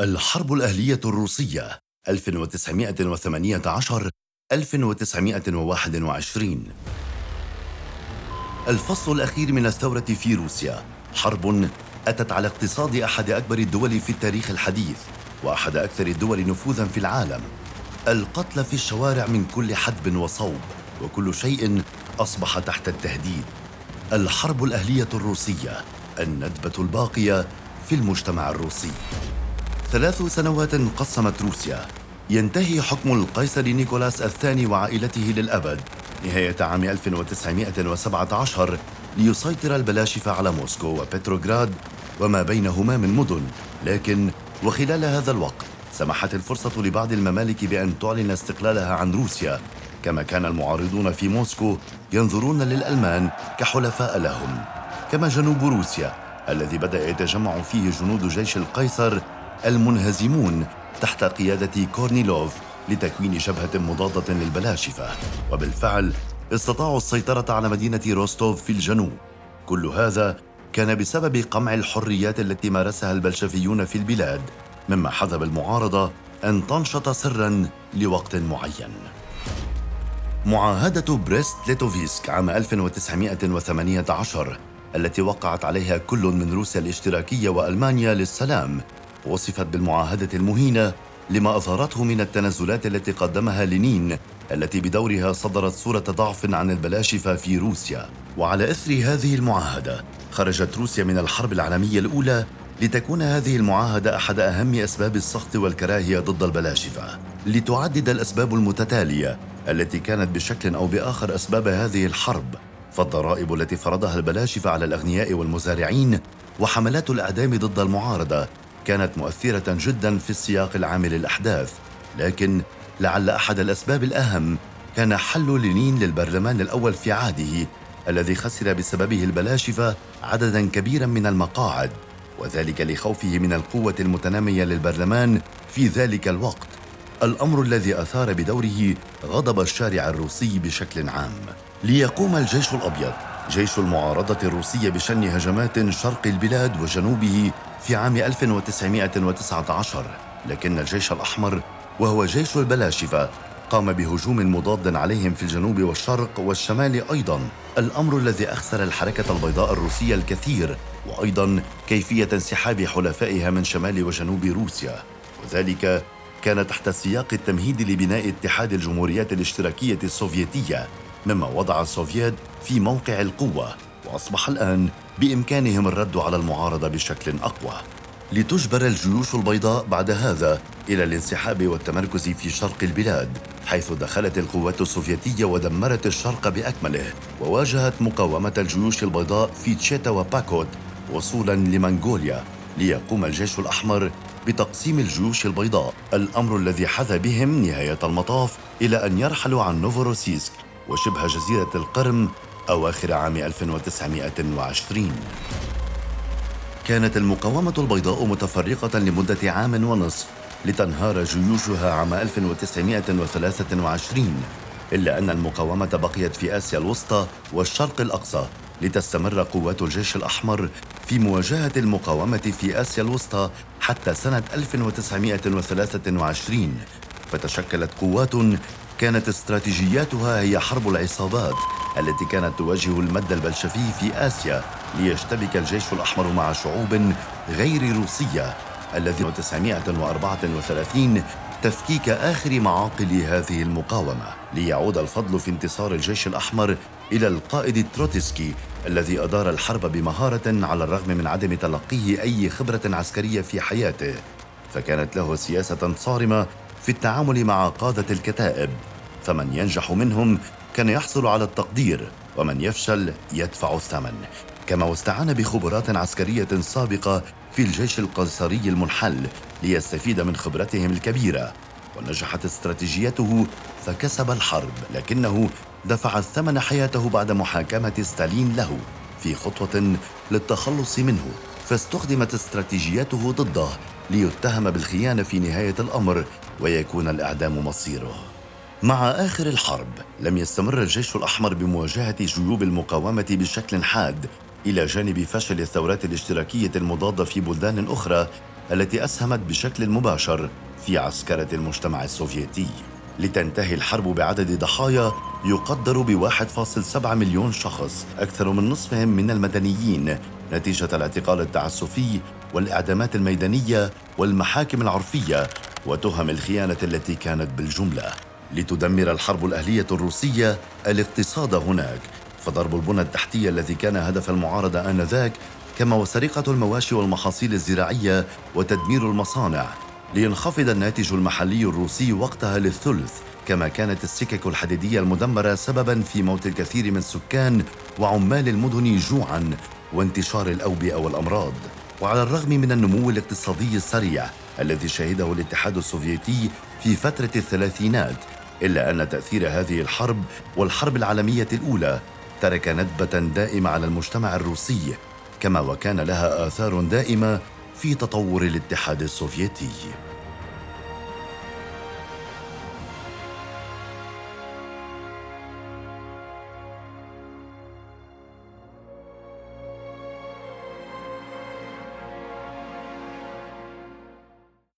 الحرب الأهلية الروسية 1918 1921 الفصل الأخير من الثورة في روسيا حرب أتت على اقتصاد أحد أكبر الدول في التاريخ الحديث وأحد أكثر الدول نفوذا في العالم. القتل في الشوارع من كل حدب وصوب وكل شيء أصبح تحت التهديد. الحرب الأهلية الروسية الندبة الباقية في المجتمع الروسي. ثلاث سنوات قسمت روسيا. ينتهي حكم القيصر نيكولاس الثاني وعائلته للأبد. نهاية عام 1917 ليسيطر البلاشفة على موسكو وبتروغراد وما بينهما من مدن. لكن وخلال هذا الوقت سمحت الفرصة لبعض الممالك بأن تعلن استقلالها عن روسيا. كما كان المعارضون في موسكو ينظرون للألمان كحلفاء لهم. كما جنوب روسيا الذي بدأ يتجمع فيه جنود جيش القيصر المنهزمون تحت قيادة كورنيلوف لتكوين جبهة مضادة للبلاشفة. وبالفعل استطاعوا السيطرة على مدينة روستوف في الجنوب. كل هذا كان بسبب قمع الحريات التي مارسها البلشفيون في البلاد مما حدا بالمعارضة أن تنشط سرا لوقت معين. معاهدة بريست ليتوفسك عام 1918 التي وقعت عليها كل من روسيا الاشتراكية وألمانيا للسلام وصفت بالمعاهدة المهينة لما أظهرته من التنازلات التي قدمها لينين التي بدورها صدرت صورة ضعف عن البلاشفة في روسيا. وعلى إثر هذه المعاهدة خرجت روسيا من الحرب العالمية الأولى لتكون هذه المعاهدة أحد أهم أسباب السخط والكراهية ضد البلاشفة. لتعدد الأسباب المتتالية التي كانت بشكل أو بآخر أسباب هذه الحرب فالضرائب التي فرضها البلاشفة على الأغنياء والمزارعين وحملات الإعدام ضد المعارضة كانت مؤثرة جدا في السياق العام للأحداث لكن لعل أحد الأسباب الأهم كان حل لينين للبرلمان الأول في عهده الذي خسر بسببه البلاشفة عددا كبيرا من المقاعد وذلك لخوفه من القوة المتنامية للبرلمان في ذلك الوقت. الأمر الذي أثار بدوره غضب الشارع الروسي بشكل عام. ليقوم الجيش الأبيض جيش المعارضة الروسية بشن هجمات شرق البلاد وجنوبه في عام 1919 لكن الجيش الأحمر وهو جيش البلاشفة قام بهجوم مضاد عليهم في الجنوب والشرق والشمال أيضا. الأمر الذي أخسر الحركة البيضاء الروسية الكثير وأيضا كيفية انسحاب حلفائها من شمال وجنوب روسيا. وذلك كان تحت سياق التمهيد لبناء اتحاد الجمهوريات الاشتراكية السوفيتية مما وضع السوفييت في موقع القوة. وأصبح الآن بإمكانهم الرد على المعارضة بشكل أقوى. لتجبر الجيوش البيضاء بعد هذا إلى الانسحاب والتمركز في شرق البلاد حيث دخلت القوات السوفيتية ودمرت الشرق بأكمله. وواجهت مقاومة الجيوش البيضاء في تشيتا وباكوت وصولا لمنغوليا ليقوم الجيش الأحمر بتقسيم الجيوش البيضاء. الأمر الذي حث بهم نهاية المطاف إلى أن يرحلوا عن نوفوروسيسك وشبه جزيرة القرم أواخر عام 1920 كانت المقاومة البيضاء متفرقة لمدة عام ونصف لتنهار جيوشها عام 1923 إلا أن المقاومة بقيت في آسيا الوسطى والشرق الأقصى لتستمر قوات الجيش الأحمر في مواجهة المقاومة في آسيا الوسطى حتى سنة 1923 فتشكلت قوات كانت استراتيجياتها هي حرب العصابات التي كانت تواجه المد البلشفي في آسيا ليشتبك الجيش الأحمر مع شعوب غير روسية الذي 1934 تفكيك آخر معاقل هذه المقاومة ليعود الفضل في انتصار الجيش الأحمر إلى القائد تروتسكي الذي أدار الحرب بمهارة على الرغم من عدم تلقيه أي خبرة عسكرية في حياته. فكانت له سياسة صارمة في التعامل مع قادة الكتائب فمن ينجح منهم كان يحصل على التقدير ومن يفشل يدفع الثمن. كما واستعان بخبرات عسكرية سابقة في الجيش القيصري المنحل ليستفيد من خبرتهم الكبيرة. ونجحت استراتيجيته فكسب الحرب لكنه دفع الثمن حياته بعد محاكمة ستالين له في خطوة للتخلص منه. فاستخدمت استراتيجيته ضده ليتهم بالخيانة في نهاية الأمر ويكون الإعدام مصيره. مع آخر الحرب لم يستمر الجيش الأحمر بمواجهة جيوب المقاومة بشكل حاد إلى جانب فشل الثورات الاشتراكية المضادة في بلدان أخرى التي أسهمت بشكل مباشر في عسكرة المجتمع السوفيتي. لتنتهي الحرب بعدد ضحايا يقدر ب 1.7 مليون شخص أكثر من نصفهم من المدنيين نتيجة الاعتقال التعسفي والإعدامات الميدانية والمحاكم العرفية وتهم الخيانة التي كانت بالجملة. لتدمر الحرب الأهلية الروسية الاقتصاد هناك. فضرب البنى التحتية الذي كان هدف المعارضة آنذاك كما وسرقة المواشي والمحاصيل الزراعية وتدمير المصانع. لينخفض الناتج المحلي الروسي وقتها للثلث كما كانت السكك الحديدية المدمرة سببا في موت الكثير من سكان وعمال المدن جوعا وانتشار الأوبئة والأمراض. وعلى الرغم من النمو الاقتصادي السريع الذي شهده الاتحاد السوفيتي في فترة الثلاثينات إلا أن تأثير هذه الحرب والحرب العالمية الأولى ترك ندبة دائمة على المجتمع الروسي كما وكان لها آثار دائمة في تطور الاتحاد السوفيتي.